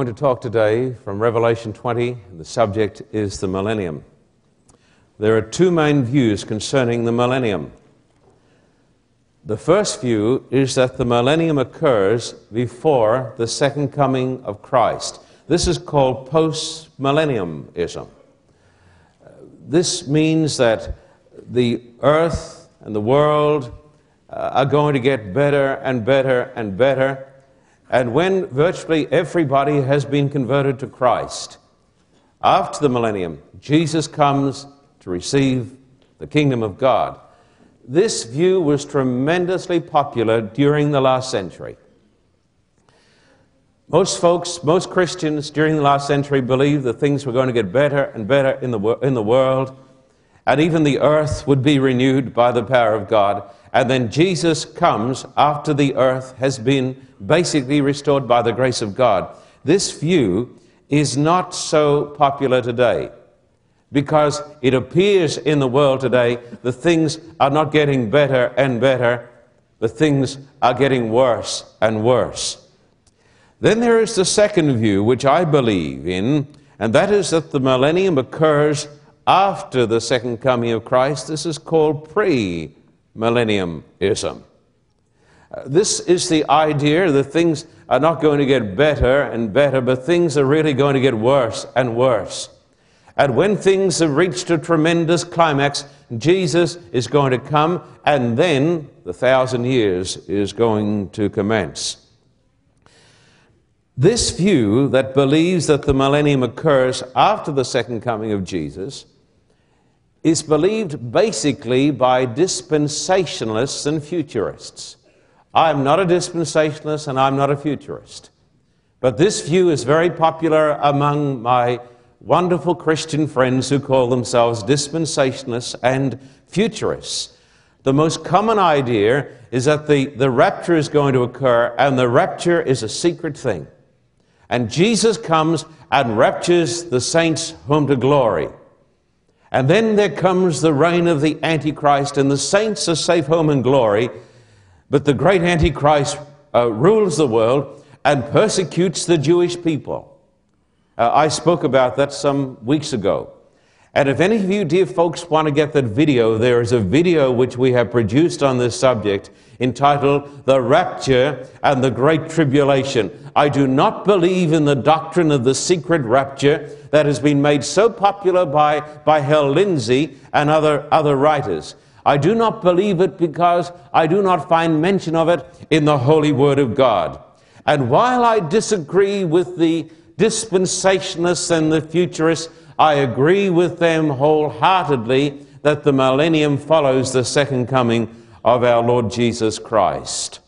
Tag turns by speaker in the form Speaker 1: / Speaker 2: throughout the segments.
Speaker 1: Going to talk today from Revelation 20. The subject is the millennium. There are two main views concerning the millennium. The first view is that the millennium occurs before the second coming of Christ. This is called post millenniumism. This means that the earth and the world uh, are going to get better and better and better and when virtually everybody has been converted to Christ, after the millennium, Jesus comes to receive the kingdom of God. This view was tremendously popular during the last century. Most folks, most Christians during the last century believed that things were going to get better and better in the, in the world, and even the earth would be renewed by the power of God. And then Jesus comes after the earth has been basically restored by the grace of God. This view is not so popular today because it appears in the world today the things are not getting better and better, the things are getting worse and worse. Then there is the second view, which I believe in, and that is that the millennium occurs after the second coming of Christ. This is called pre millenniumism. Uh, this is the idea that things are not going to get better and better, but things are really going to get worse and worse. And when things have reached a tremendous climax, Jesus is going to come, and then the thousand years is going to commence. This view that believes that the millennium occurs after the second coming of Jesus is believed basically by dispensationalists and futurists. I'm not a dispensationalist and I'm not a futurist. But this view is very popular among my wonderful Christian friends who call themselves dispensationalists and futurists. The most common idea is that the, the rapture is going to occur, and the rapture is a secret thing. And Jesus comes and raptures the saints home to glory. And then there comes the reign of the Antichrist, and the saints are safe home in glory. But the great Antichrist uh, rules the world and persecutes the Jewish people. Uh, I spoke about that some weeks ago. And if any of you, dear folks, want to get that video, there is a video which we have produced on this subject entitled The Rapture and the Great Tribulation. I do not believe in the doctrine of the secret rapture that has been made so popular by, by Hal Lindsey and other, other writers. I do not believe it because I do not find mention of it in the Holy Word of God. And while I disagree with the dispensationalists and the futurists, I agree with them wholeheartedly that the millennium follows the second coming of our Lord Jesus Christ.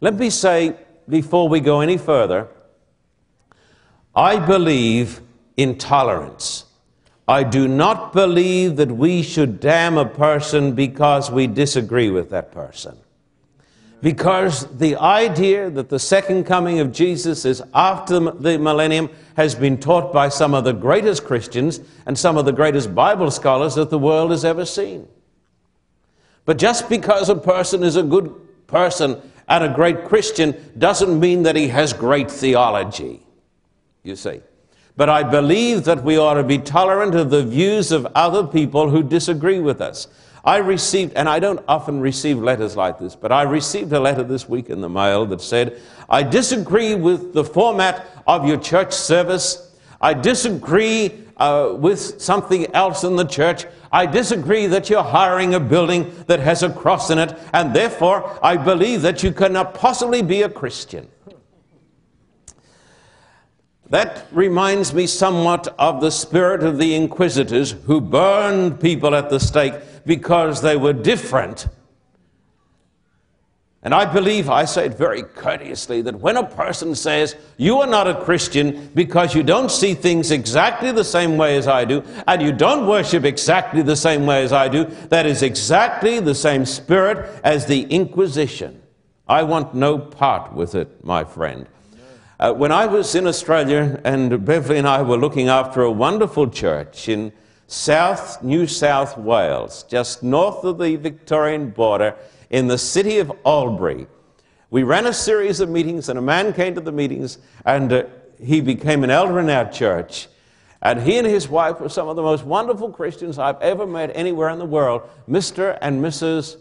Speaker 1: Let me say, before we go any further, I believe in tolerance. I do not believe that we should damn a person because we disagree with that person. Because the idea that the second coming of Jesus is after the millennium has been taught by some of the greatest Christians and some of the greatest Bible scholars that the world has ever seen. But just because a person is a good person and a great Christian doesn't mean that he has great theology, you see. But I believe that we ought to be tolerant of the views of other people who disagree with us. I received, and I don't often receive letters like this, but I received a letter this week in the mail that said, I disagree with the format of your church service. I disagree uh, with something else in the church. I disagree that you're hiring a building that has a cross in it, and therefore I believe that you cannot possibly be a Christian. That reminds me somewhat of the spirit of the inquisitors who burned people at the stake because they were different. And I believe, I say it very courteously, that when a person says, You are not a Christian because you don't see things exactly the same way as I do, and you don't worship exactly the same way as I do, that is exactly the same spirit as the Inquisition. I want no part with it, my friend. Uh, when I was in Australia, and Beverly and I were looking after a wonderful church in South New South Wales, just north of the Victorian border, in the city of Albury, we ran a series of meetings, and a man came to the meetings, and uh, he became an elder in our church. And he and his wife were some of the most wonderful Christians I've ever met anywhere in the world, Mr. and Mrs.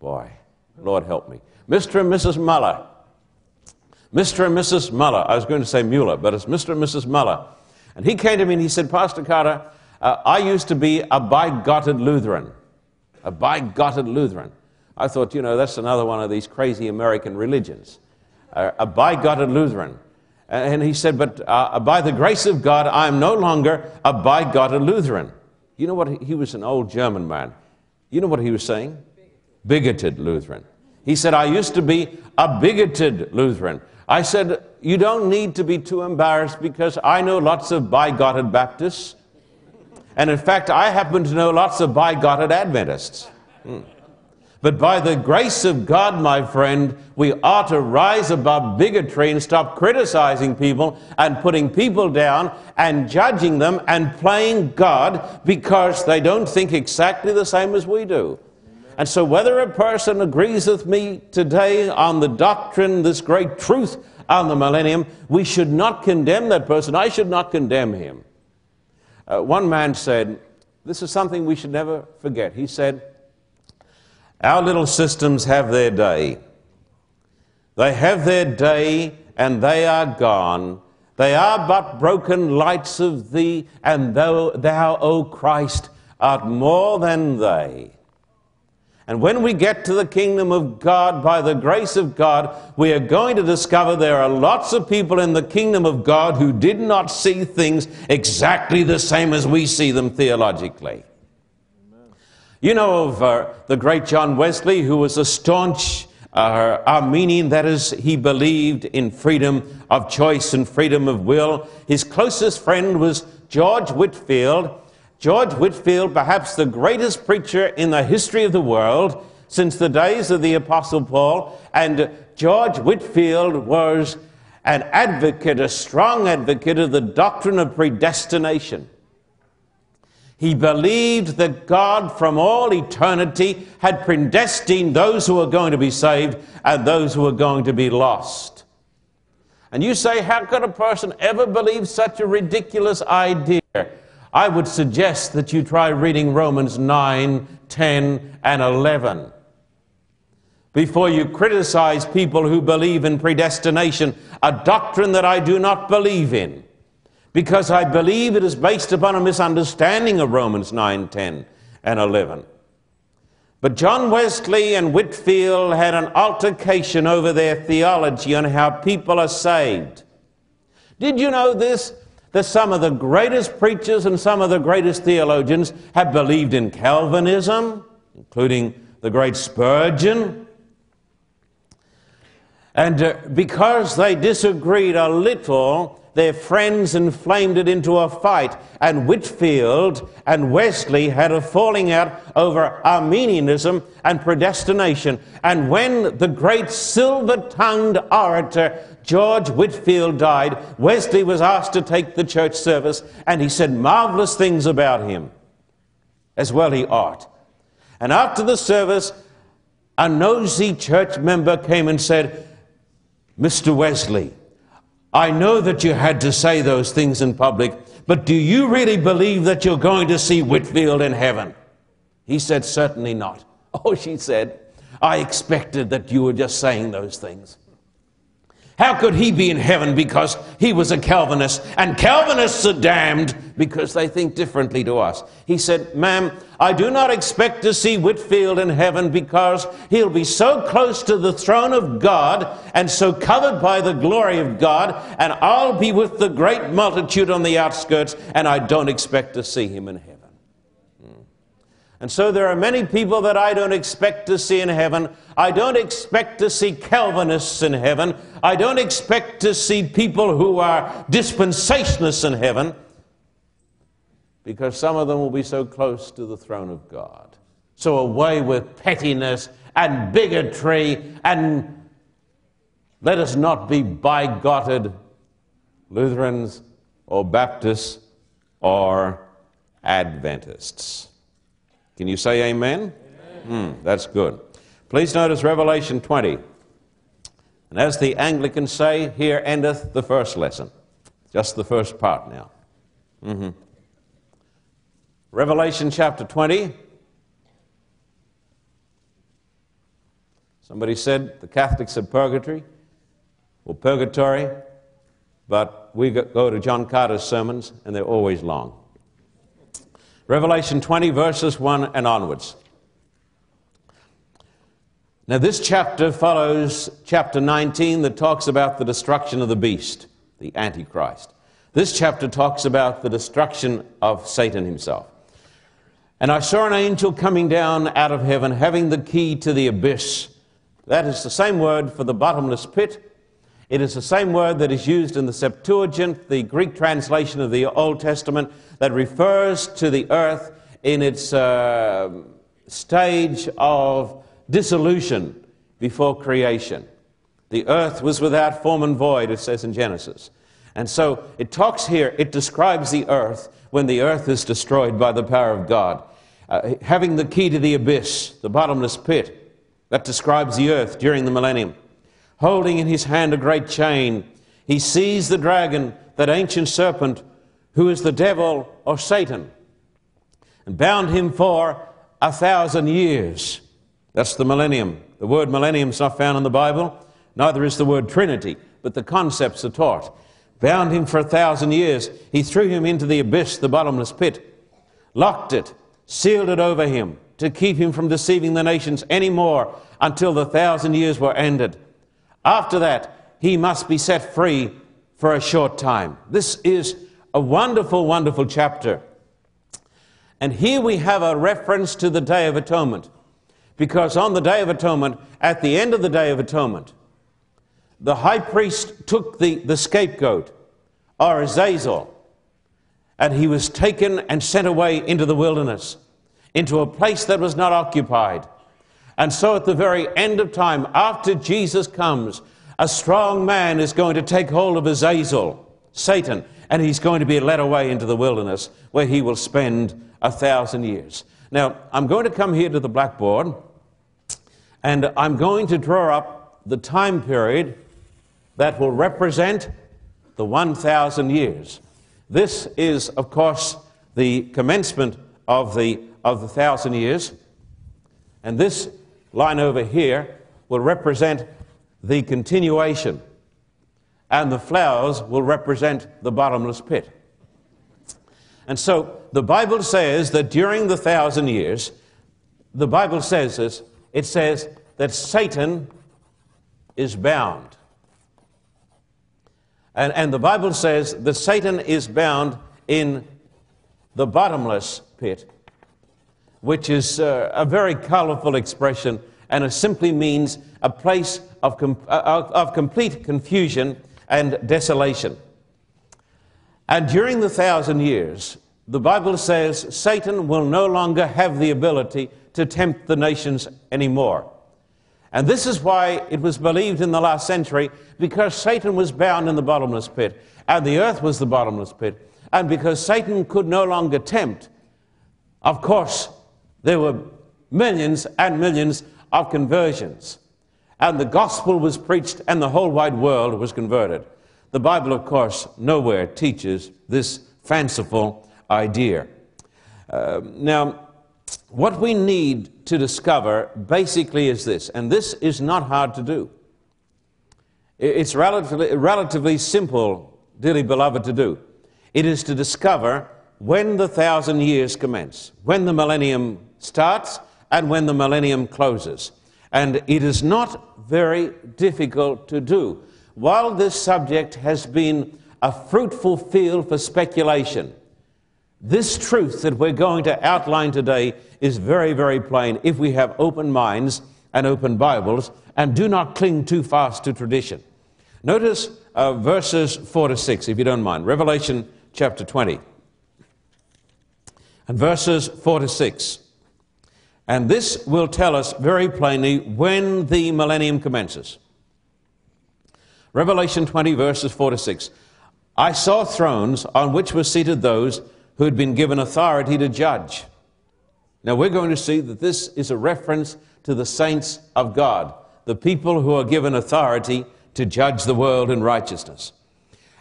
Speaker 1: Boy, Lord help me. Mr. and Mrs. Muller. Mr. and Mrs. Muller. I was going to say Mueller, but it's Mr. and Mrs. Muller. And he came to me and he said, Pastor Carter, uh, I used to be a bigotted Lutheran. A bigotted Lutheran. I thought, you know, that's another one of these crazy American religions. Uh, a bigotted Lutheran. And he said, But uh, by the grace of God, I am no longer a bigotted Lutheran. You know what? He was an old German man. You know what he was saying? Bigoted Lutheran. He said, I used to be a bigoted Lutheran. I said, You don't need to be too embarrassed because I know lots of bigotted Baptists. And in fact, I happen to know lots of bigotted Adventists. Hmm. But by the grace of God, my friend, we ought to rise above bigotry and stop criticizing people and putting people down and judging them and playing God because they don't think exactly the same as we do. And so, whether a person agrees with me today on the doctrine, this great truth on the millennium, we should not condemn that person. I should not condemn him. Uh, one man said, This is something we should never forget. He said, Our little systems have their day. They have their day and they are gone. They are but broken lights of thee, and thou, thou O Christ, art more than they. And when we get to the kingdom of God, by the grace of God, we are going to discover there are lots of people in the kingdom of God who did not see things exactly the same as we see them theologically. Amen. You know of uh, the great John Wesley, who was a staunch uh, Arminian, that is, he believed in freedom of choice and freedom of will. His closest friend was George Whitefield George Whitefield, perhaps the greatest preacher in the history of the world since the days of the Apostle Paul, and George Whitefield was an advocate, a strong advocate of the doctrine of predestination. He believed that God from all eternity had predestined those who were going to be saved and those who were going to be lost. And you say, how could a person ever believe such a ridiculous idea? I would suggest that you try reading Romans 9, 10, and 11 before you criticize people who believe in predestination, a doctrine that I do not believe in, because I believe it is based upon a misunderstanding of Romans 9, 10, and 11. But John Wesley and Whitefield had an altercation over their theology on how people are saved. Did you know this? That some of the greatest preachers and some of the greatest theologians have believed in Calvinism, including the great Spurgeon. And uh, because they disagreed a little, their friends inflamed it into a fight. And Whitefield and Wesley had a falling out over Arminianism and predestination. And when the great silver tongued orator George Whitefield died, Wesley was asked to take the church service, and he said marvelous things about him, as well he ought. And after the service, a nosy church member came and said, Mr. Wesley, I know that you had to say those things in public, but do you really believe that you're going to see Whitefield in heaven? He said, Certainly not. Oh, she said, I expected that you were just saying those things. How could he be in heaven because he was a Calvinist? And Calvinists are damned because they think differently to us. He said, Ma'am, I do not expect to see Whitefield in heaven because he'll be so close to the throne of God and so covered by the glory of God, and I'll be with the great multitude on the outskirts, and I don't expect to see him in heaven. And so there are many people that I don't expect to see in heaven. I don't expect to see Calvinists in heaven. I don't expect to see people who are dispensationalists in heaven because some of them will be so close to the throne of God. So away with pettiness and bigotry and let us not be bigotted Lutherans or Baptists or Adventists. Can you say amen? amen. Mm, that's good. Please notice Revelation 20. And as the Anglicans say, here endeth the first lesson. Just the first part now. Mm-hmm. Revelation chapter 20. Somebody said the Catholics said purgatory or purgatory, but we go to John Carter's sermons and they're always long. Revelation 20, verses 1 and onwards. Now, this chapter follows chapter 19 that talks about the destruction of the beast, the Antichrist. This chapter talks about the destruction of Satan himself. And I saw an angel coming down out of heaven, having the key to the abyss. That is the same word for the bottomless pit. It is the same word that is used in the Septuagint, the Greek translation of the Old Testament, that refers to the earth in its uh, stage of dissolution before creation. The earth was without form and void, it says in Genesis. And so it talks here, it describes the earth when the earth is destroyed by the power of God. Uh, having the key to the abyss, the bottomless pit, that describes the earth during the millennium. Holding in his hand a great chain, he sees the dragon, that ancient serpent who is the devil or Satan, and bound him for a thousand years. That's the millennium. The word millennium is not found in the Bible, neither is the word Trinity, but the concepts are taught. Bound him for a thousand years. He threw him into the abyss, the bottomless pit, locked it, sealed it over him to keep him from deceiving the nations any more until the thousand years were ended. After that, he must be set free for a short time. This is a wonderful, wonderful chapter. And here we have a reference to the Day of Atonement. Because on the Day of Atonement, at the end of the Day of Atonement, the high priest took the, the scapegoat, or Azazel, and he was taken and sent away into the wilderness, into a place that was not occupied. And so at the very end of time, after Jesus comes, a strong man is going to take hold of Azazel, Satan, and he's going to be led away into the wilderness where he will spend a thousand years. Now, I'm going to come here to the blackboard and I'm going to draw up the time period that will represent the 1,000 years. This is, of course, the commencement of the, of the thousand years. And this line over here will represent the continuation and the flowers will represent the bottomless pit. And so the Bible says that during the thousand years, the Bible says this, it says that Satan is bound. And, and the Bible says that Satan is bound in the bottomless pit, which is uh, a very colorful expression, and it simply means a place of, com- uh, of complete confusion and desolation. And during the thousand years, the Bible says Satan will no longer have the ability to tempt the nations anymore. And this is why it was believed in the last century because Satan was bound in the bottomless pit, and the earth was the bottomless pit. And because Satan could no longer tempt, of course, there were millions and millions of conversions and the gospel was preached, and the whole wide world was converted. The Bible, of course, nowhere teaches this fanciful idea. Uh, now, what we need to discover basically is this, and this is not hard to do. It's relatively, relatively simple, dearly beloved, to do. It is to discover when the thousand years commence, when the millennium starts, and when the millennium closes. And it is not very difficult to do. While this subject has been a fruitful field for speculation, this truth that we're going to outline today is very, very plain if we have open minds and open Bibles and do not cling too fast to tradition. Notice uh, verses 4 to 6, if you don't mind. Revelation chapter 20. And verses 4 to 6. And this will tell us very plainly when the millennium commences. Revelation 20, verses 4 to 6. I saw thrones on which were seated those who had been given authority to judge. Now we're going to see that this is a reference to the saints of God, the people who are given authority to judge the world in righteousness.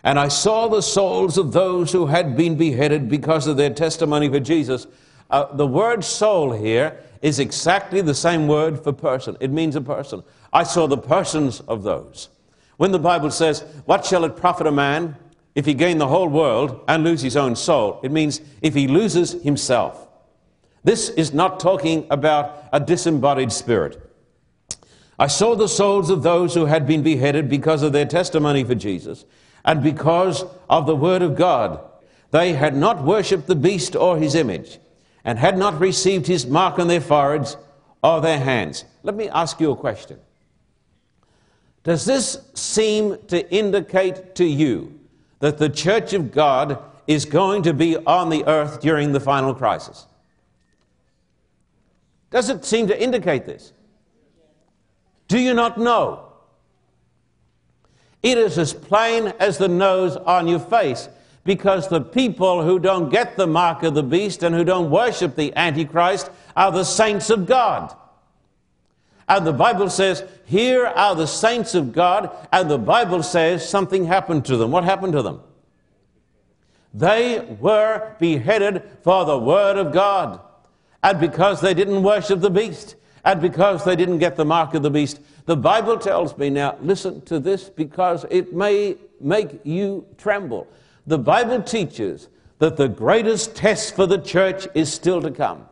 Speaker 1: And I saw the souls of those who had been beheaded because of their testimony for Jesus. Uh, the word soul here is exactly the same word for person. It means a person. I saw the persons of those. When the Bible says, What shall it profit a man if he gain the whole world and lose his own soul? It means if he loses himself. This is not talking about a disembodied spirit. I saw the souls of those who had been beheaded because of their testimony for Jesus and because of the word of God. They had not worshipped the beast or his image and had not received his mark on their foreheads or their hands. Let me ask you a question. Does this seem to indicate to you that the church of God is going to be on the earth during the final crisis? Does it seem to indicate this? Do you not know? It is as plain as the nose on your face because the people who don't get the mark of the beast and who don't worship the Antichrist are the saints of God. And the Bible says, Here are the saints of God, and the Bible says something happened to them. What happened to them? They were beheaded for the Word of God and because they didn't worship the beast, and because they didn't get the mark of the beast. The Bible tells me now, listen to this because it may make you tremble. The Bible teaches that the greatest test for the church is still to come.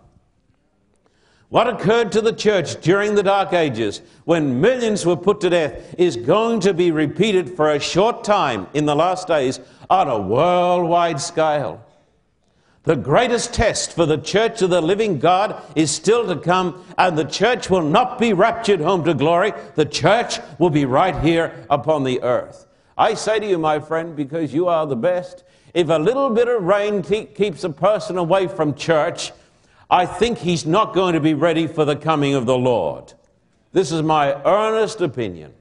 Speaker 1: What occurred to the church during the Dark Ages when millions were put to death is going to be repeated for a short time in the last days on a worldwide scale. The greatest test for the church of the living God is still to come, and the church will not be raptured home to glory. The church will be right here upon the earth. I say to you, my friend, because you are the best, if a little bit of rain keeps a person away from church, I think he's not going to be ready for the coming of the Lord. This is my earnest opinion.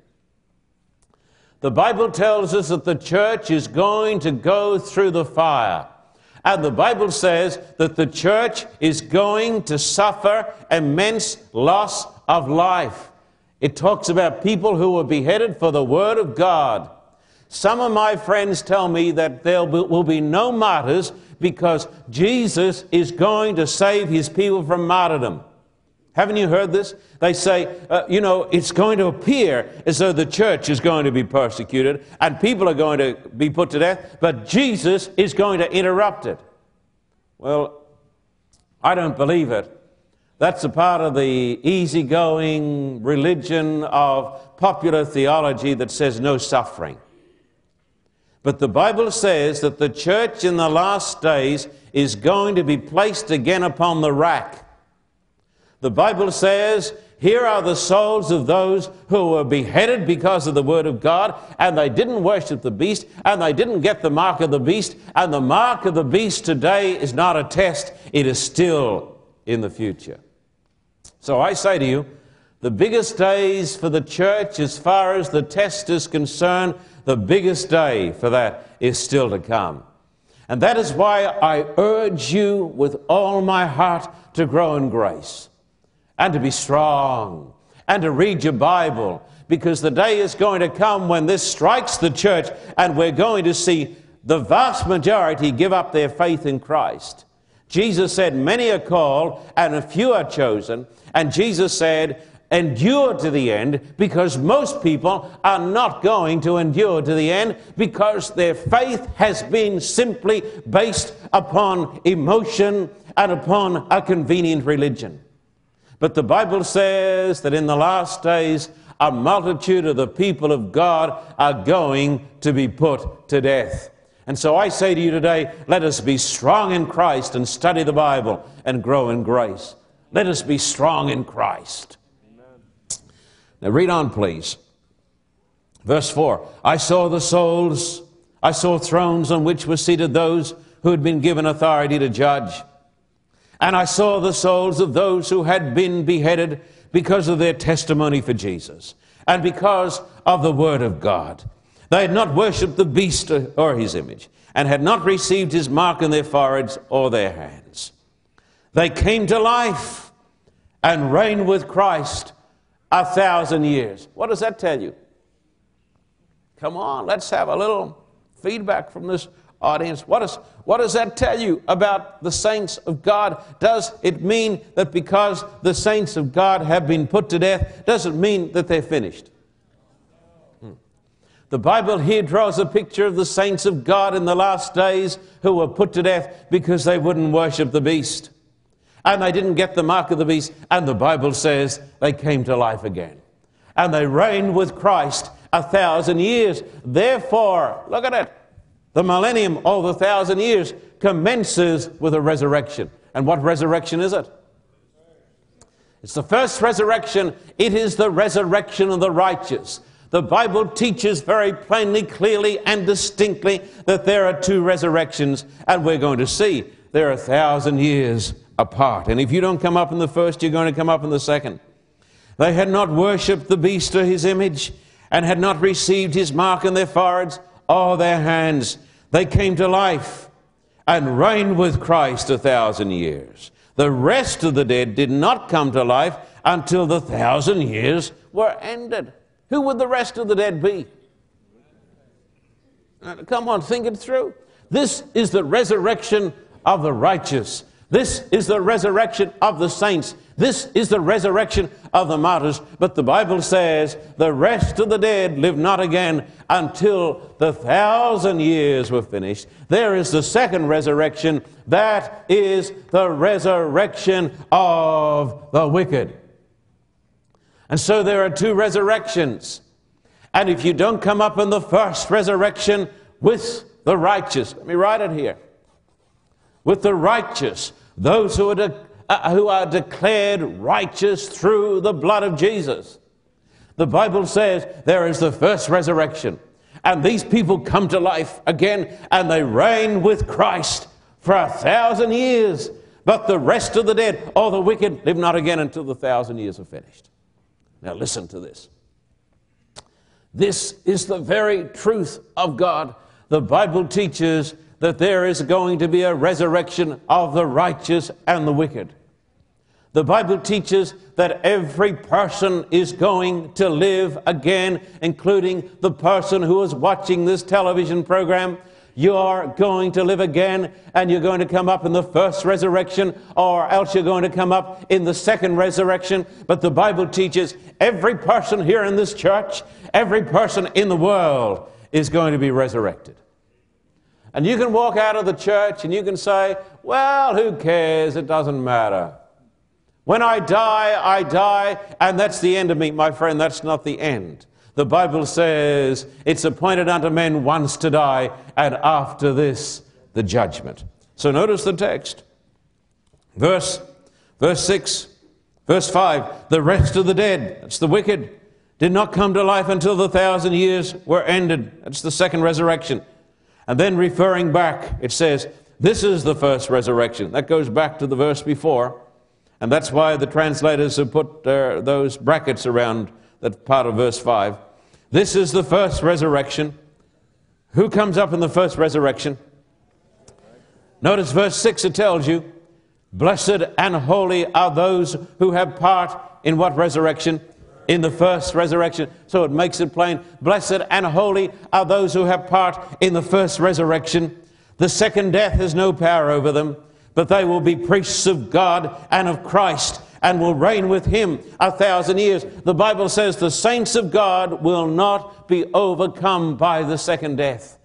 Speaker 1: The Bible tells us that the church is going to go through the fire. And the Bible says that the church is going to suffer immense loss of life. It talks about people who were beheaded for the Word of God. Some of my friends tell me that there will be no martyrs because Jesus is going to save his people from martyrdom. Haven't you heard this? They say, uh, you know, it's going to appear as though the church is going to be persecuted and people are going to be put to death, but Jesus is going to interrupt it. Well, I don't believe it. That's a part of the easygoing religion of popular theology that says no suffering. But the Bible says that the church in the last days is going to be placed again upon the rack. The Bible says, Here are the souls of those who were beheaded because of the Word of God, and they didn't worship the beast, and they didn't get the mark of the beast. And the mark of the beast today is not a test, it is still in the future. So I say to you, the biggest days for the church, as far as the test is concerned, the biggest day for that is still to come. And that is why I urge you with all my heart to grow in grace and to be strong and to read your Bible because the day is going to come when this strikes the church and we're going to see the vast majority give up their faith in Christ. Jesus said, Many are called and a few are chosen. And Jesus said, endure to the end because most people are not going to endure to the end because their faith has been simply based upon emotion and upon a convenient religion. But the Bible says that in the last days, a multitude of the people of God are going to be put to death. And so I say to you today, let us be strong in Christ and study the Bible and grow in grace. Let us be strong in Christ. Now read on, please. Verse 4 I saw the souls, I saw thrones on which were seated those who had been given authority to judge. And I saw the souls of those who had been beheaded because of their testimony for Jesus and because of the Word of God. They had not worshipped the beast or his image and had not received his mark in their foreheads or their hands. They came to life and reigned with Christ a thousand years. What does that tell you? Come on, let's have a little feedback from this audience. What, is, what does that tell you about the saints of God? Does it mean that because the saints of God have been put to death, does it mean that they're finished? Hmm. The Bible here draws a picture of the saints of God in the last days who were put to death because they wouldn't worship the beast and they didn't get the mark of the beast. And the Bible says they came to life again. And they reigned with Christ a thousand years. Therefore, look at it. The millennium, or the thousand years, commences with a resurrection. And what resurrection is it? It's the first resurrection. It is the resurrection of the righteous. The Bible teaches very plainly, clearly, and distinctly that there are two resurrections, and we're going to see there are a thousand years apart. And if you don't come up in the first, you're going to come up in the second. They had not worshipped the beast or his image, and had not received his mark in their foreheads or their hands. They came to life and reigned with Christ a thousand years. The rest of the dead did not come to life until the thousand years were ended. Who would the rest of the dead be? Come on, think it through. This is the resurrection of the righteous. This is the resurrection of the saints. This is the resurrection of the martyrs. But the Bible says the rest of the dead live not again until the thousand years were finished. There is the second resurrection. That is the resurrection of the wicked. And so there are two resurrections. And if you don't come up in the first resurrection with the righteous, let me write it here. With the righteous, those who are, de- uh, who are declared righteous through the blood of Jesus. The Bible says there is the first resurrection, and these people come to life again and they reign with Christ for a thousand years. But the rest of the dead, or the wicked, live not again until the thousand years are finished. Now, listen to this. This is the very truth of God. The Bible teaches that there is going to be a resurrection of the righteous and the wicked. The Bible teaches that every person is going to live again, including the person who is watching this television program. You are going to live again, and you're going to come up in the first resurrection, or else you're going to come up in the second resurrection. But the Bible teaches every person here in this church, every person in the world is going to be resurrected. And you can walk out of the church and you can say, well, who cares? It doesn't matter. When I die, I die, and that's the end of me. My friend, that's not the end. The Bible says it's appointed unto men once to die, and after this, the judgment. So notice the text. Verse, verse 6, verse 5 The rest of the dead, that's the wicked, did not come to life until the thousand years were ended. That's the second resurrection. And then referring back, it says, This is the first resurrection. That goes back to the verse before. And that's why the translators have put uh, those brackets around that part of verse 5. This is the first resurrection. Who comes up in the first resurrection? Notice verse 6, it tells you, Blessed and holy are those who have part in what resurrection? In the first resurrection. So it makes it plain blessed and holy are those who have part in the first resurrection. The second death has no power over them, but they will be priests of God and of Christ, and will reign with him a thousand years. The Bible says the saints of God will not be overcome by the second death.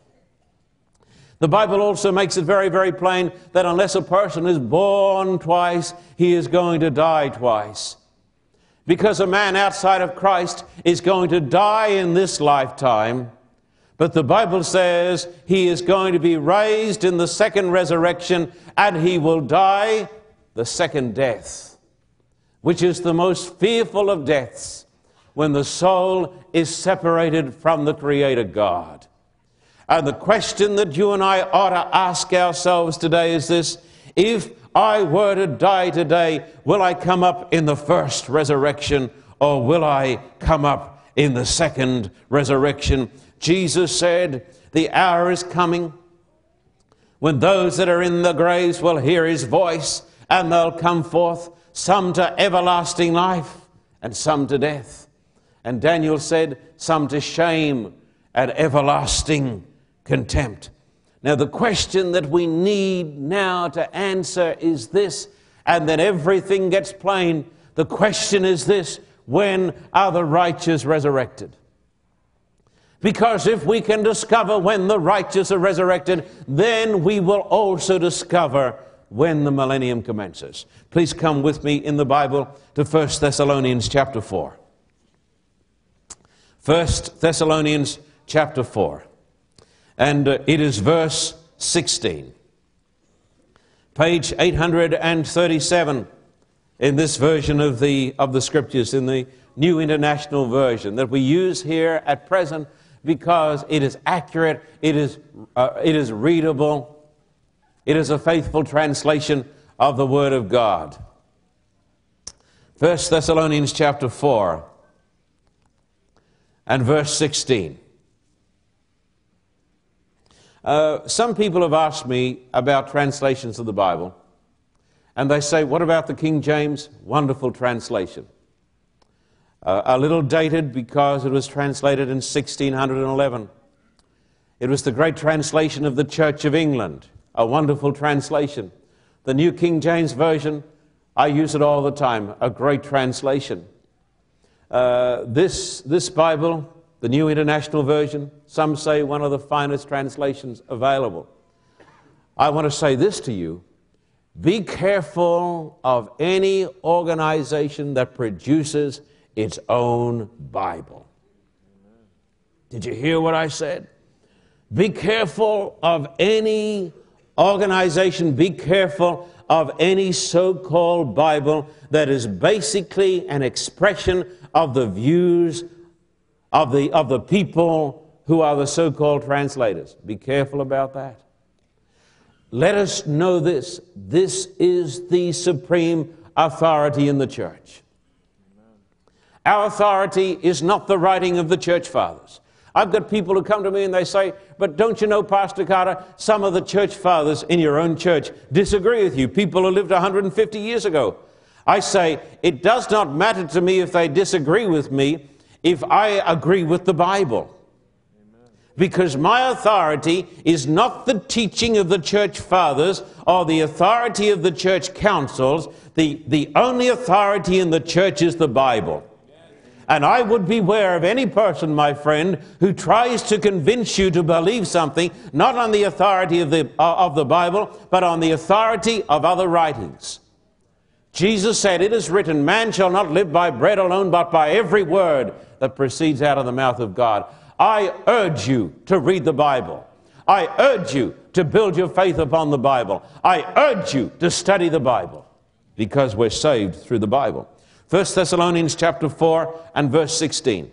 Speaker 1: The Bible also makes it very, very plain that unless a person is born twice, he is going to die twice. Because a man outside of Christ is going to die in this lifetime, but the Bible says he is going to be raised in the second resurrection and he will die the second death, which is the most fearful of deaths when the soul is separated from the Creator God. And the question that you and I ought to ask ourselves today is this If I were to die today, will I come up in the first resurrection or will I come up in the second resurrection? Jesus said, The hour is coming when those that are in the graves will hear his voice and they'll come forth, some to everlasting life and some to death. And Daniel said, Some to shame and everlasting contempt. Now, the question that we need now to answer is this, and then everything gets plain. The question is this when are the righteous resurrected? Because if we can discover when the righteous are resurrected, then we will also discover when the millennium commences. Please come with me in the Bible to 1 Thessalonians chapter 4. 1 Thessalonians chapter 4 and uh, it is verse 16. Page 837 in this version of the, of the scriptures, in the New International Version that we use here at present because it is accurate, it is, uh, it is readable, it is a faithful translation of the Word of God. 1 Thessalonians chapter 4 and verse 16. Uh, some people have asked me about translations of the Bible, and they say, What about the King James? Wonderful translation. Uh, a little dated because it was translated in 1611. It was the great translation of the Church of England, a wonderful translation. The New King James Version, I use it all the time, a great translation. Uh, this, this Bible the New International Version, some say one of the finest translations available. I want to say this to you be careful of any organization that produces its own Bible. Did you hear what I said? Be careful of any organization, be careful of any so called Bible that is basically an expression of the views of the, of the people who are the so called translators. Be careful about that. Let us know this this is the supreme authority in the church. Our authority is not the writing of the church fathers. I've got people who come to me and they say, But don't you know, Pastor Carter, some of the church fathers in your own church disagree with you, people who lived 150 years ago. I say, It does not matter to me if they disagree with me if I agree with the Bible. Because my authority is not the teaching of the church fathers or the authority of the church councils. The, the only authority in the church is the Bible. And I would beware of any person, my friend, who tries to convince you to believe something not on the authority of the, uh, of the Bible, but on the authority of other writings. Jesus said, It is written, Man shall not live by bread alone, but by every word that proceeds out of the mouth of God. I urge you to read the Bible. I urge you to build your faith upon the Bible. I urge you to study the Bible because we're saved through the Bible. 1 Thessalonians chapter 4 and verse 16.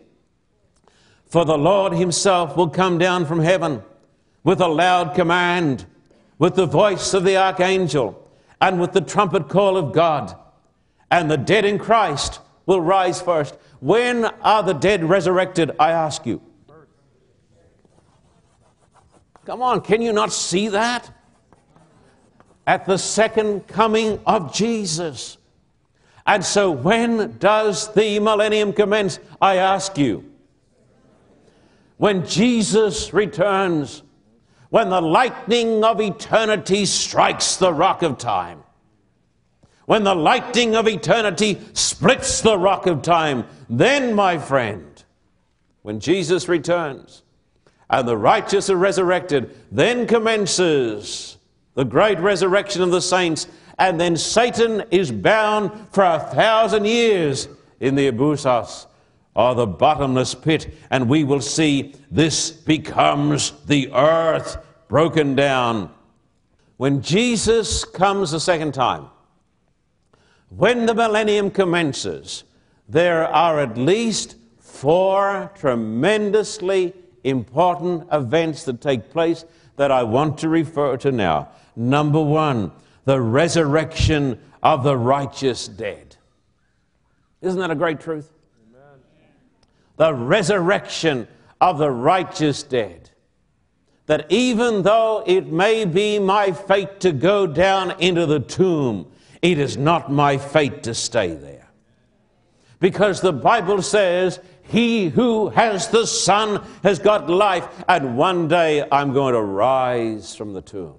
Speaker 1: For the Lord himself will come down from heaven with a loud command, with the voice of the archangel, and with the trumpet call of God, and the dead in Christ will rise first. When are the dead resurrected, I ask you? Come on, can you not see that? At the second coming of Jesus. And so, when does the millennium commence? I ask you. When Jesus returns, when the lightning of eternity strikes the rock of time when the lightning of eternity splits the rock of time, then, my friend, when Jesus returns and the righteous are resurrected, then commences the great resurrection of the saints, and then Satan is bound for a thousand years in the abyssos or the bottomless pit, and we will see this becomes the earth broken down. When Jesus comes a second time, when the millennium commences, there are at least four tremendously important events that take place that I want to refer to now. Number one, the resurrection of the righteous dead. Isn't that a great truth? Amen. The resurrection of the righteous dead. That even though it may be my fate to go down into the tomb, it is not my fate to stay there. Because the Bible says, He who has the Son has got life, and one day I'm going to rise from the tomb.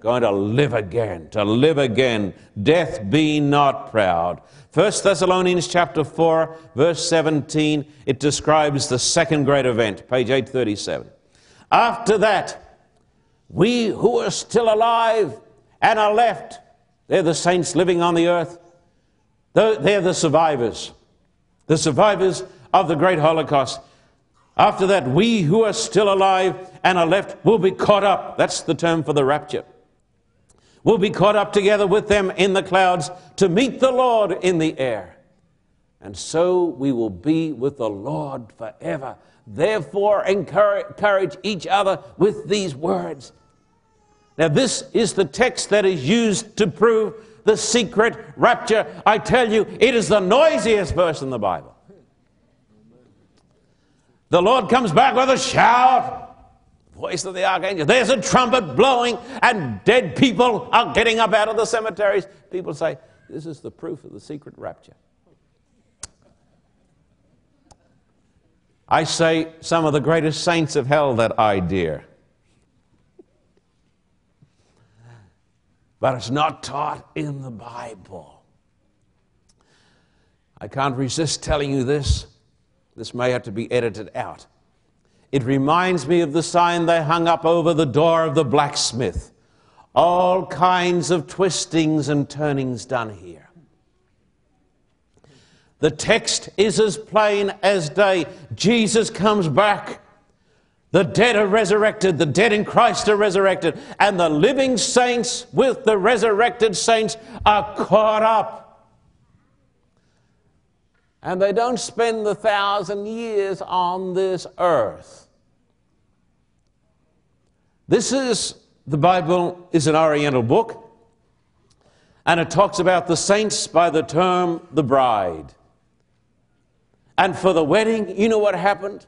Speaker 1: Going to live again, to live again. Death be not proud. 1 Thessalonians chapter 4, verse 17, it describes the second great event, page 837. After that, we who are still alive and are left they're the saints living on the earth. They're the survivors, the survivors of the great Holocaust. After that, we who are still alive and are left will be caught up. That's the term for the rapture. We'll be caught up together with them in the clouds to meet the Lord in the air. And so we will be with the Lord forever. Therefore, encourage each other with these words. Now, this is the text that is used to prove the secret rapture. I tell you, it is the noisiest verse in the Bible. The Lord comes back with a shout, voice of the archangel. There's a trumpet blowing, and dead people are getting up out of the cemeteries. People say, This is the proof of the secret rapture. I say some of the greatest saints have held that idea. But it's not taught in the Bible. I can't resist telling you this. This may have to be edited out. It reminds me of the sign they hung up over the door of the blacksmith. All kinds of twistings and turnings done here. The text is as plain as day. Jesus comes back the dead are resurrected, the dead in Christ are resurrected, and the living saints with the resurrected saints are caught up. And they don't spend the thousand years on this earth. This is, the Bible is an Oriental book, and it talks about the saints by the term the bride. And for the wedding, you know what happened?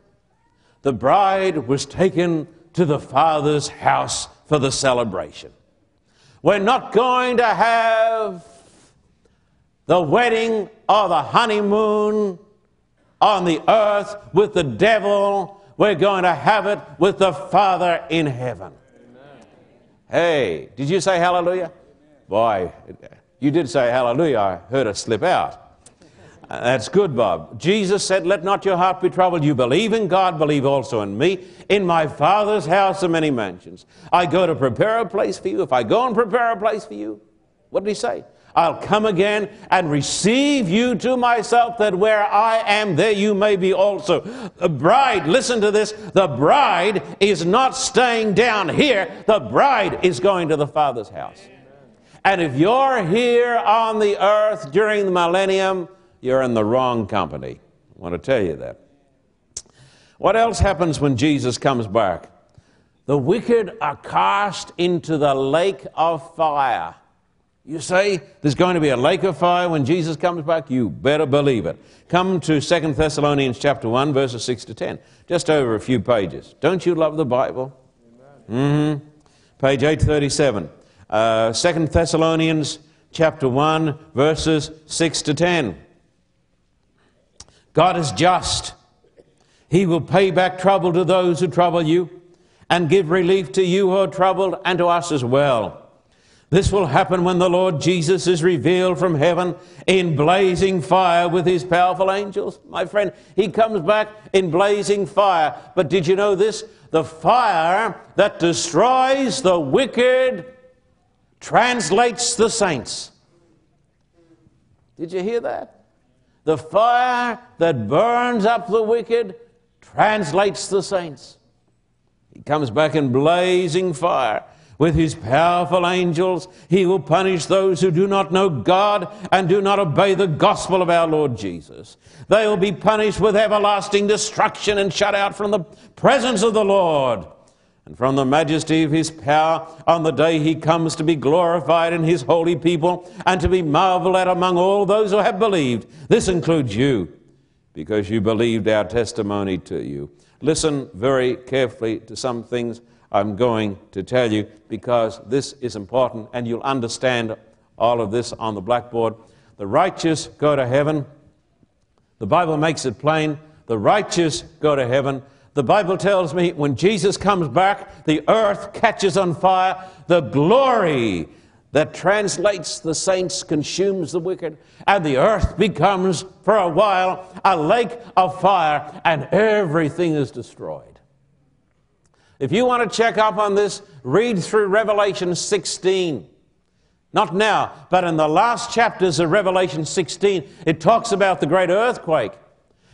Speaker 1: The bride was taken to the father's house for the celebration. We're not going to have the wedding or the honeymoon on the earth with the devil. We're going to have it with the Father in heaven. Amen. Hey, did you say hallelujah? Boy, you did say hallelujah. I heard it slip out. That's good, Bob. Jesus said, Let not your heart be troubled. You believe in God, believe also in me. In my Father's house are many mansions. I go to prepare a place for you. If I go and prepare a place for you, what did he say? I'll come again and receive you to myself, that where I am, there you may be also. The bride, listen to this, the bride is not staying down here, the bride is going to the Father's house. And if you're here on the earth during the millennium, you're in the wrong company. I want to tell you that. What else happens when Jesus comes back? The wicked are cast into the lake of fire. You say there's going to be a lake of fire when Jesus comes back? You better believe it. Come to 2 Thessalonians chapter 1, verses 6 to 10. Just over a few pages. Don't you love the Bible? Mm-hmm. Page 837. Uh, 2 Thessalonians chapter 1, verses 6 to 10. God is just. He will pay back trouble to those who trouble you and give relief to you who are troubled and to us as well. This will happen when the Lord Jesus is revealed from heaven in blazing fire with his powerful angels. My friend, he comes back in blazing fire. But did you know this? The fire that destroys the wicked translates the saints. Did you hear that? The fire that burns up the wicked translates the saints. He comes back in blazing fire with his powerful angels. He will punish those who do not know God and do not obey the gospel of our Lord Jesus. They will be punished with everlasting destruction and shut out from the presence of the Lord and from the majesty of his power on the day he comes to be glorified in his holy people and to be marveled at among all those who have believed. This includes you, because you believed our testimony to you. Listen very carefully to some things I'm going to tell you because this is important and you'll understand all of this on the blackboard. The righteous go to heaven. The Bible makes it plain. The righteous go to heaven. The Bible tells me when Jesus comes back, the earth catches on fire. The glory that translates the saints consumes the wicked, and the earth becomes, for a while, a lake of fire, and everything is destroyed. If you want to check up on this, read through Revelation 16. Not now, but in the last chapters of Revelation 16, it talks about the great earthquake.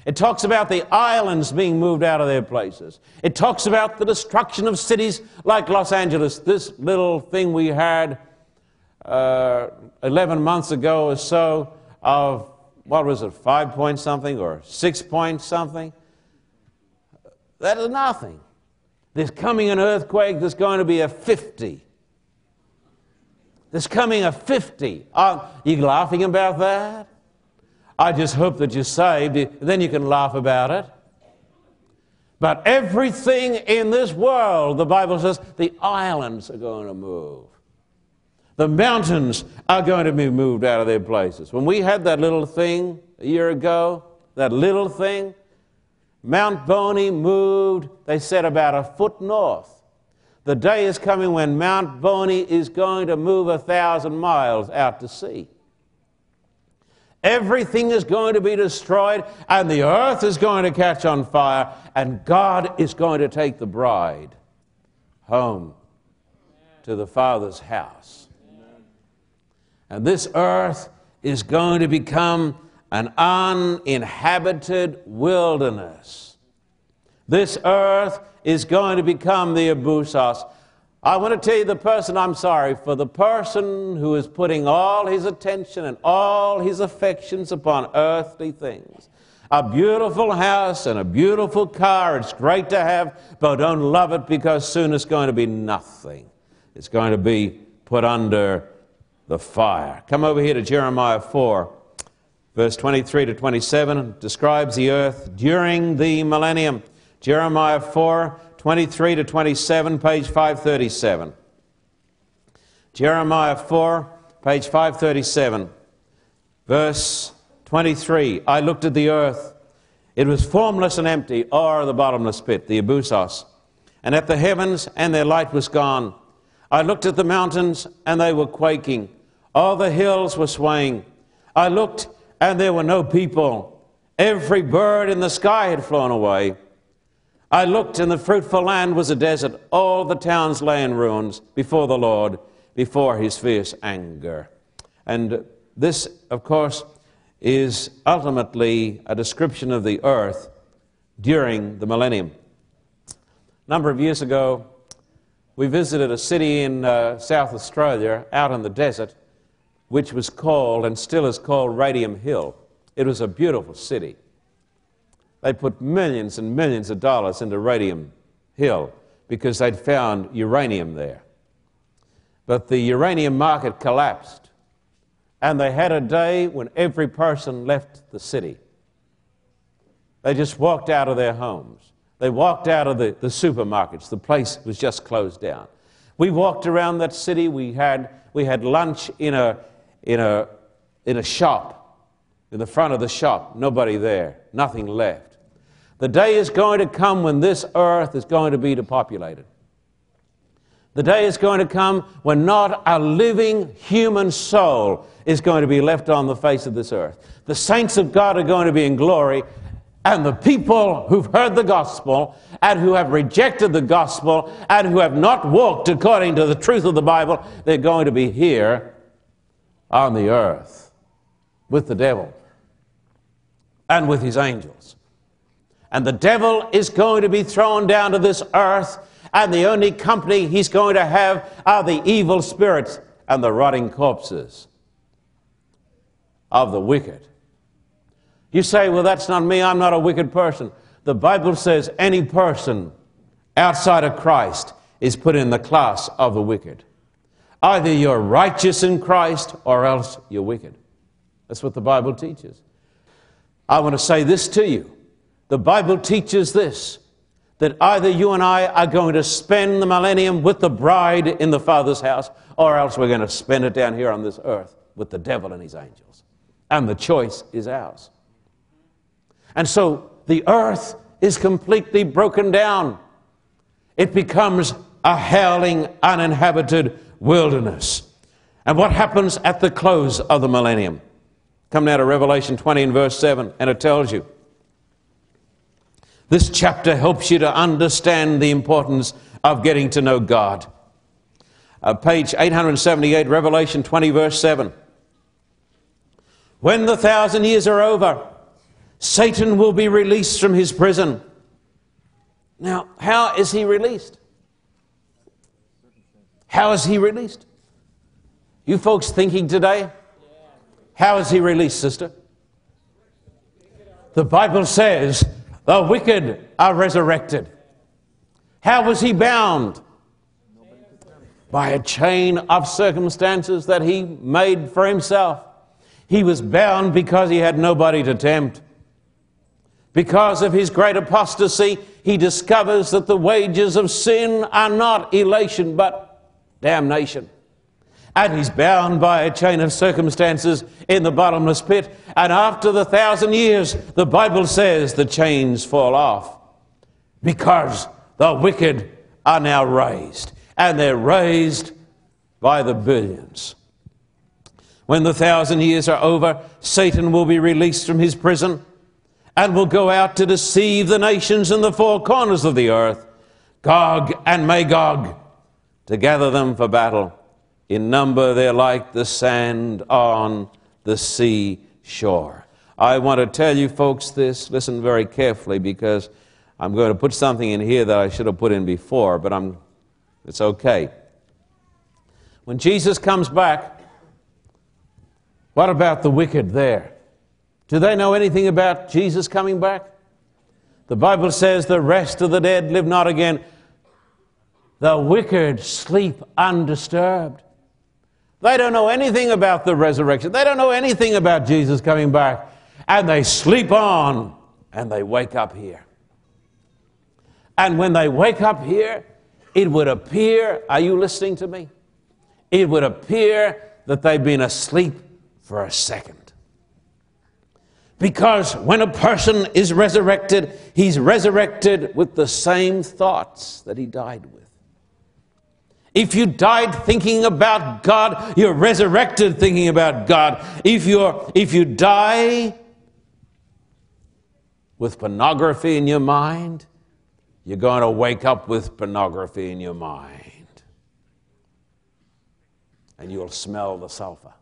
Speaker 1: It talks about the islands being moved out of their places. It talks about the destruction of cities like Los Angeles. This little thing we had uh, 11 months ago or so of, what was it, five point something or six point something? That is nothing. There's coming an earthquake that's going to be a 50. There's coming a 50. Are you laughing about that? I just hope that you're saved. Then you can laugh about it. But everything in this world, the Bible says, the islands are going to move. The mountains are going to be moved out of their places. When we had that little thing a year ago, that little thing, Mount Boney moved, they said, about a foot north. The day is coming when Mount Boney is going to move a thousand miles out to sea. Everything is going to be destroyed, and the earth is going to catch on fire, and God is going to take the bride home to the Father's house. And this earth is going to become an uninhabited wilderness. This earth is going to become the Abussos. I want to tell you the person I'm sorry for, the person who is putting all his attention and all his affections upon earthly things. A beautiful house and a beautiful car, it's great to have, but don't love it because soon it's going to be nothing. It's going to be put under the fire. Come over here to Jeremiah 4. Verse 23 to 27 describes the earth during the millennium. Jeremiah 4 23 to 27, page 537. Jeremiah 4, page 537, verse 23. I looked at the earth. It was formless and empty, or the bottomless pit, the Abussos, and at the heavens, and their light was gone. I looked at the mountains, and they were quaking. All the hills were swaying. I looked, and there were no people. Every bird in the sky had flown away. I looked, and the fruitful land was a desert. All the towns lay in ruins before the Lord, before his fierce anger. And this, of course, is ultimately a description of the earth during the millennium. A number of years ago, we visited a city in uh, South Australia, out in the desert, which was called and still is called Radium Hill. It was a beautiful city. They put millions and millions of dollars into Radium Hill because they'd found uranium there. But the uranium market collapsed, and they had a day when every person left the city. They just walked out of their homes. They walked out of the, the supermarkets. The place was just closed down. We walked around that city. We had, we had lunch in a, in a, in a shop, in the front of the shop, nobody there, nothing left. The day is going to come when this earth is going to be depopulated. The day is going to come when not a living human soul is going to be left on the face of this earth. The saints of God are going to be in glory, and the people who've heard the gospel and who have rejected the gospel and who have not walked according to the truth of the Bible, they're going to be here on the earth with the devil and with his angels. And the devil is going to be thrown down to this earth, and the only company he's going to have are the evil spirits and the rotting corpses of the wicked. You say, well, that's not me, I'm not a wicked person. The Bible says any person outside of Christ is put in the class of the wicked. Either you're righteous in Christ or else you're wicked. That's what the Bible teaches. I want to say this to you. The Bible teaches this that either you and I are going to spend the millennium with the bride in the Father's house, or else we're going to spend it down here on this earth with the devil and his angels. And the choice is ours. And so the earth is completely broken down. It becomes a howling, uninhabited wilderness. And what happens at the close of the millennium? Come now to Revelation 20 and verse 7, and it tells you. This chapter helps you to understand the importance of getting to know God. Uh, page 878, Revelation 20, verse 7. When the thousand years are over, Satan will be released from his prison. Now, how is he released? How is he released? You folks thinking today? How is he released, sister? The Bible says the wicked are resurrected. How was he bound? By a chain of circumstances that he made for himself. He was bound because he had nobody to tempt. Because of his great apostasy, he discovers that the wages of sin are not elation but damnation. And he's bound by a chain of circumstances in the bottomless pit. And after the thousand years, the Bible says the chains fall off because the wicked are now raised. And they're raised by the billions. When the thousand years are over, Satan will be released from his prison and will go out to deceive the nations in the four corners of the earth, Gog and Magog, to gather them for battle. In number, they're like the sand on the sea shore. I want to tell you folks this, listen very carefully because I'm going to put something in here that I should have put in before, but I'm, it's okay. When Jesus comes back, what about the wicked there? Do they know anything about Jesus coming back? The Bible says the rest of the dead live not again. The wicked sleep undisturbed. They don't know anything about the resurrection. They don't know anything about Jesus coming back. And they sleep on and they wake up here. And when they wake up here, it would appear, are you listening to me? It would appear that they've been asleep for a second. Because when a person is resurrected, he's resurrected with the same thoughts that he died with. If you died thinking about God, you're resurrected thinking about God. If, you're, if you die with pornography in your mind, you're going to wake up with pornography in your mind. And you'll smell the sulfur.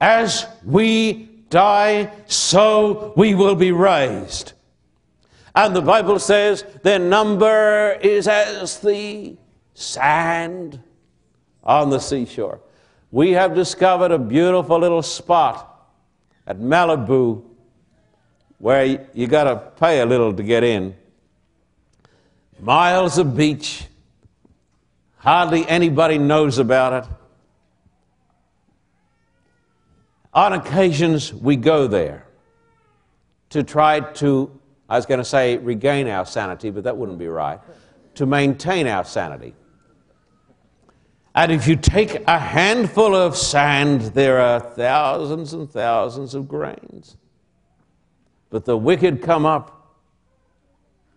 Speaker 1: As we die, so we will be raised. And the Bible says their number is as the sand on the seashore. We have discovered a beautiful little spot at Malibu where you got to pay a little to get in. Miles of beach. Hardly anybody knows about it. On occasions, we go there to try to, I was going to say regain our sanity, but that wouldn't be right, to maintain our sanity. And if you take a handful of sand, there are thousands and thousands of grains. But the wicked come up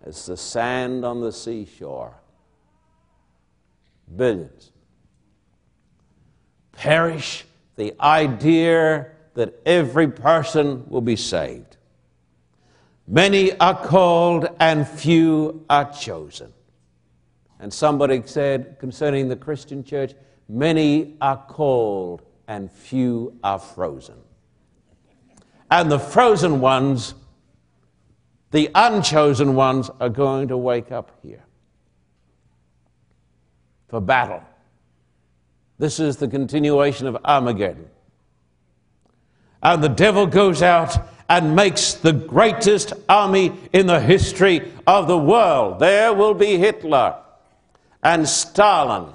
Speaker 1: as the sand on the seashore, Billions. Perish the idea that every person will be saved. Many are called and few are chosen. And somebody said concerning the Christian church, many are called and few are frozen. And the frozen ones, the unchosen ones, are going to wake up here for battle. This is the continuation of Armageddon. And the devil goes out and makes the greatest army in the history of the world. There will be Hitler and Stalin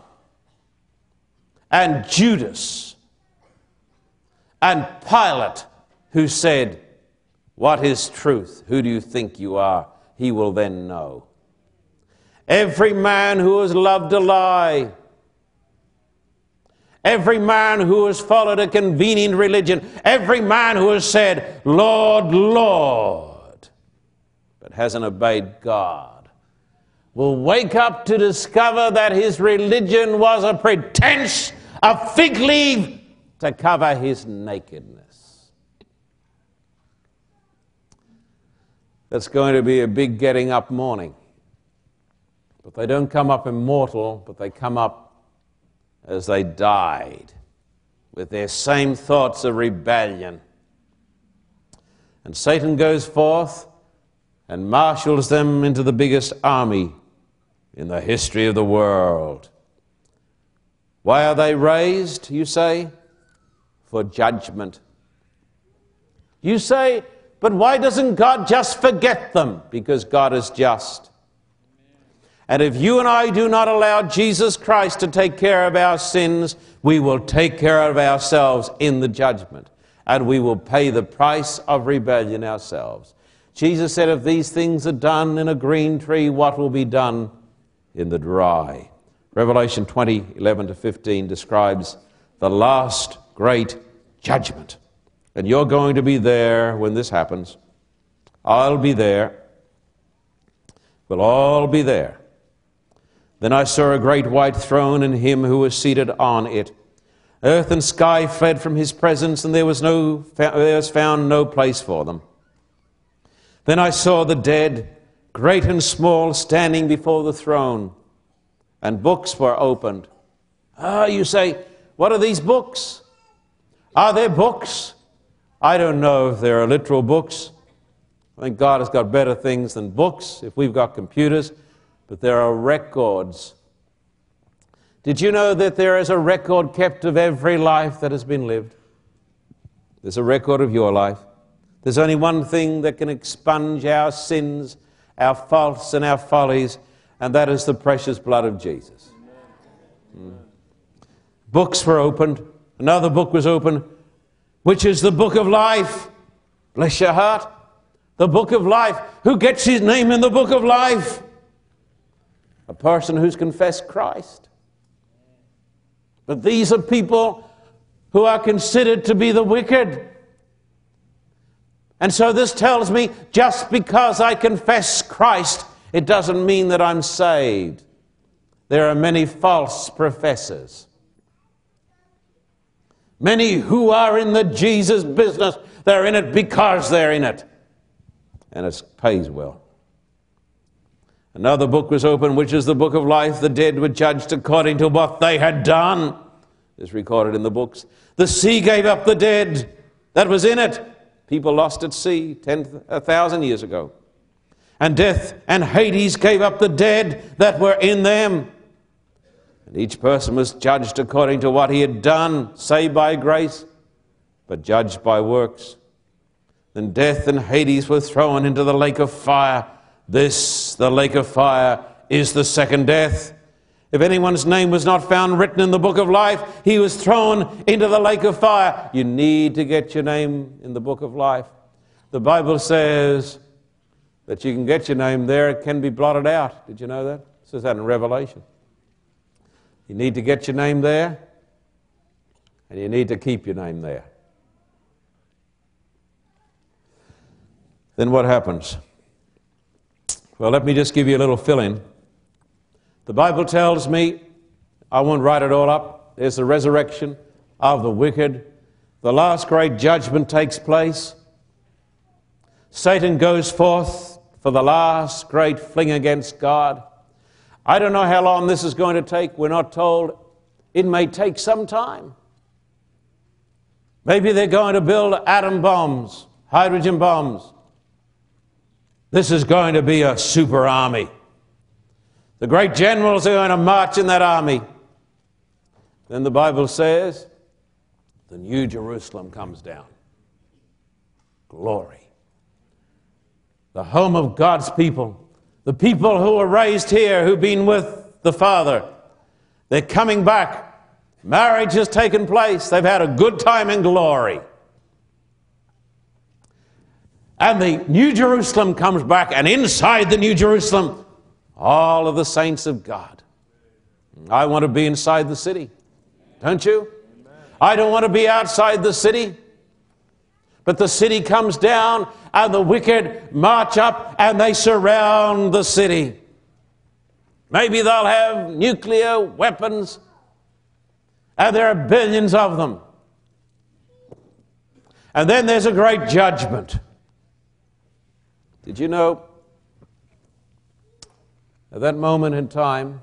Speaker 1: and Judas and Pilate, who said, What is truth? Who do you think you are? He will then know. Every man who has loved a lie, every man who has followed a convenient religion, every man who has said, Lord, Lord, but hasn't obeyed God, will wake up to discover that his religion was a pretense, a fig leaf to cover his nakedness. That's going to be a big getting up morning. But they don't come up immortal, but they come up as they died with their same thoughts of rebellion. And Satan goes forth and marshals them into the biggest army in the history of the world. Why are they raised, you say? For judgment. You say, but why doesn't God just forget them? Because God is just. And if you and I do not allow Jesus Christ to take care of our sins, we will take care of ourselves in the judgment. And we will pay the price of rebellion ourselves. Jesus said, If these things are done in a green tree, what will be done in the dry? Revelation 20, 11 to 15 describes the last great judgment. And you're going to be there when this happens. I'll be there. We'll all be there. Then I saw a great white throne and him who was seated on it. Earth and sky fled from his presence, and there was, no, there was found no place for them. Then I saw the dead, great and small, standing before the throne, and books were opened. Ah, you say, what are these books? Are there books? I don't know if there are literal books. I think God has got better things than books if we've got computers but there are records. Did you know that there is a record kept of every life that has been lived? There's a record of your life. There's only one thing that can expunge our sins, our faults, and our follies, and that is the precious blood of Jesus. Hmm. Books were opened. Another book was opened, which is the book of life. Bless your heart. The book of life. Who gets his name in the book of life? A person who's confessed Christ. But these are people who are considered to be the wicked. And so this tells me just because I confess Christ, it doesn't mean that I'm saved. There are many false professors. Many who are in the Jesus business, they're in it because they're in it. And it pays well. Another book was opened, which is the book of life. The dead were judged according to what they had done. Is recorded in the books. The sea gave up the dead that was in it. People lost at sea 10,000 years ago. And death and Hades gave up the dead that were in them. And each person was judged according to what he had done, saved by grace, but judged by works. Then death and Hades were thrown into the lake of fire. This, the lake of fire, is the second death. If anyone's name was not found written in the book of life, he was thrown into the lake of fire. You need to get your name in the book of life. The Bible says that you can get your name there, it can be blotted out. Did you know that? It says that in Revelation. You need to get your name there, and you need to keep your name there. Then what happens? Well, let me just give you a little fill in. The Bible tells me I won't write it all up. There's the resurrection of the wicked. The last great judgment takes place. Satan goes forth for the last great fling against God. I don't know how long this is going to take. We're not told. It may take some time. Maybe they're going to build atom bombs, hydrogen bombs. This is going to be a super army. The great generals are going to march in that army. Then the Bible says the New Jerusalem comes down. Glory. The home of God's people, the people who were raised here, who've been with the Father, they're coming back. Marriage has taken place. They've had a good time in glory. And the New Jerusalem comes back, and inside the New Jerusalem, all of the saints of God. I want to be inside the city. Don't you? I don't want to be outside the city. But the city comes down, and the wicked march up and they surround the city. Maybe they'll have nuclear weapons, and there are billions of them. And then there's a great judgment. Did you know? At that moment in time,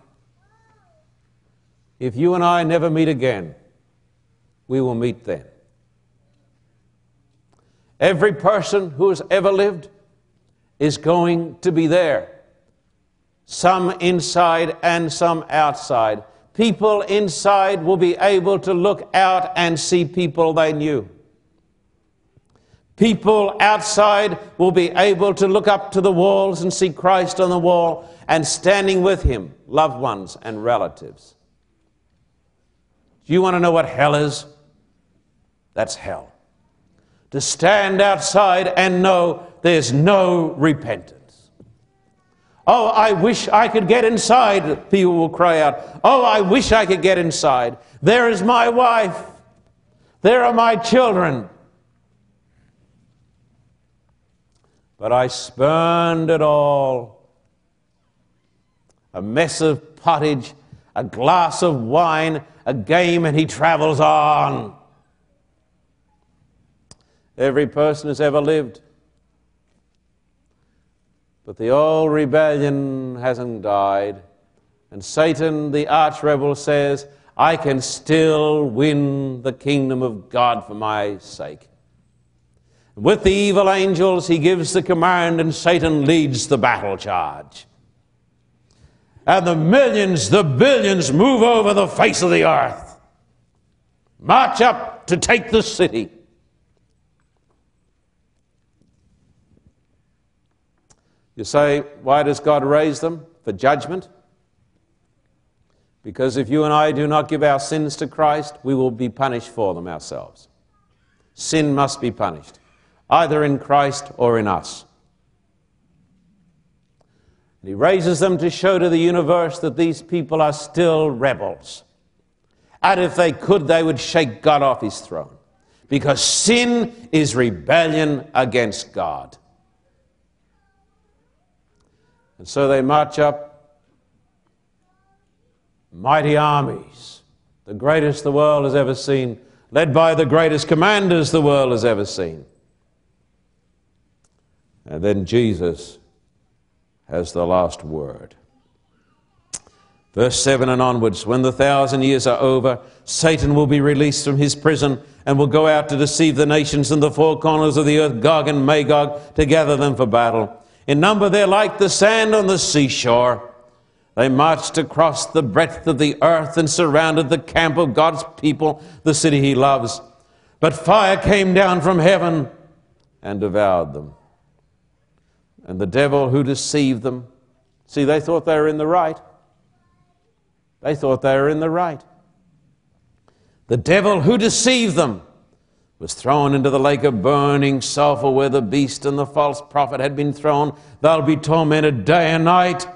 Speaker 1: if you and I never meet again, we will meet then. Every person who has ever lived is going to be there. Some inside and some outside. People inside will be able to look out and see people they knew. People outside will be able to look up to the walls and see Christ on the wall and standing with him, loved ones and relatives. Do you want to know what hell is? That's hell. To stand outside and know there's no repentance. Oh, I wish I could get inside, people will cry out. Oh, I wish I could get inside. There is my wife. There are my children. But I spurned it all. A mess of pottage, a glass of wine, a game, and he travels on. Every person has ever lived. But the old rebellion hasn't died. And Satan, the arch rebel, says, I can still win the kingdom of God for my sake. With the evil angels, he gives the command, and Satan leads the battle charge. And the millions, the billions move over the face of the earth, march up to take the city. You say, why does God raise them? For judgment? Because if you and I do not give our sins to Christ, we will be punished for them ourselves. Sin must be punished, either in Christ or in us. And he raises them to show to the universe that these people are still rebels. And if they could, they would shake God off his throne. Because sin is rebellion against God. And so they march up mighty armies, the greatest the world has ever seen, led by the greatest commanders the world has ever seen. And then Jesus has the last word. Verse 7 and onwards When the thousand years are over, Satan will be released from his prison and will go out to deceive the nations in the four corners of the earth, Gog and Magog, to gather them for battle. In number, they're like the sand on the seashore. They marched across the breadth of the earth and surrounded the camp of God's people, the city he loves. But fire came down from heaven and devoured them. And the devil who deceived them, see, they thought they were in the right. They thought they were in the right. The devil who deceived them was thrown into the lake of burning sulfur where the beast and the false prophet had been thrown. They'll be tormented day and night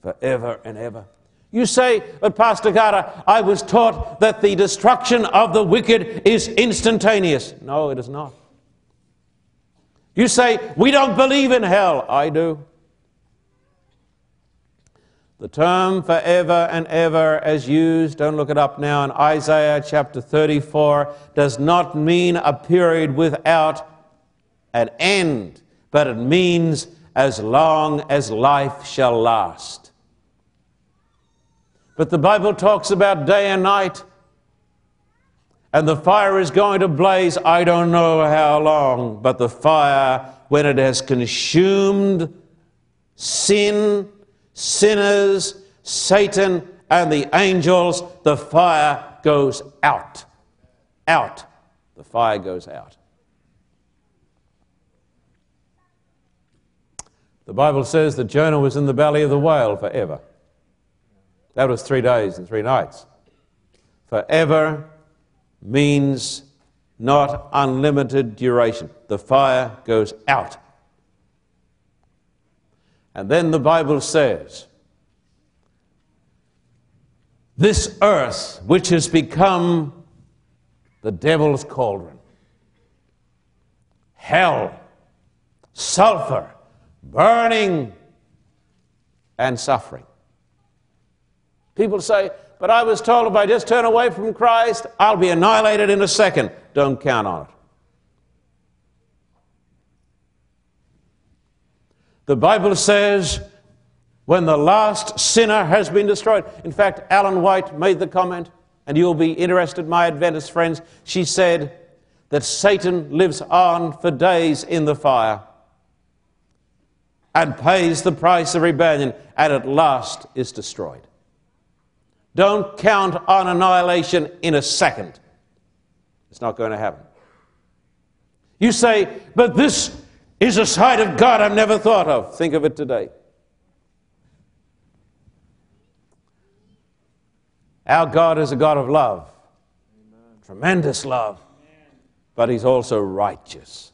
Speaker 1: forever and ever. You say, but Pastor Carter, I was taught that the destruction of the wicked is instantaneous. No, it is not. You say, we don't believe in hell. I do. The term forever and ever, as used, don't look it up now, in Isaiah chapter 34, does not mean a period without an end, but it means as long as life shall last. But the Bible talks about day and night, and the fire is going to blaze, I don't know how long, but the fire, when it has consumed sin, sinners, Satan, and the angels, the fire goes out. Out. The fire goes out. The Bible says that Jonah was in the belly of the whale forever. That was three days and three nights. Forever means not unlimited duration. The fire goes out. And then the Bible says, This earth, which has become the devil's cauldron, hell, sulfur, burning, and suffering. People say, But I was told if I just turn away from Christ, I'll be annihilated in a second. Don't count on it. The Bible says, when the last sinner has been destroyed. In fact, Ellen White made the comment, and you'll be interested, my Adventist friends. She said that Satan lives on for days in the fire and pays the price of rebellion, and at last is destroyed. Don't count on annihilation in a second. It's not going to happen. You say, but this is a side of God I've never thought of. Think of it today. Our God is a God of love, Amen. tremendous love, but He's also righteous.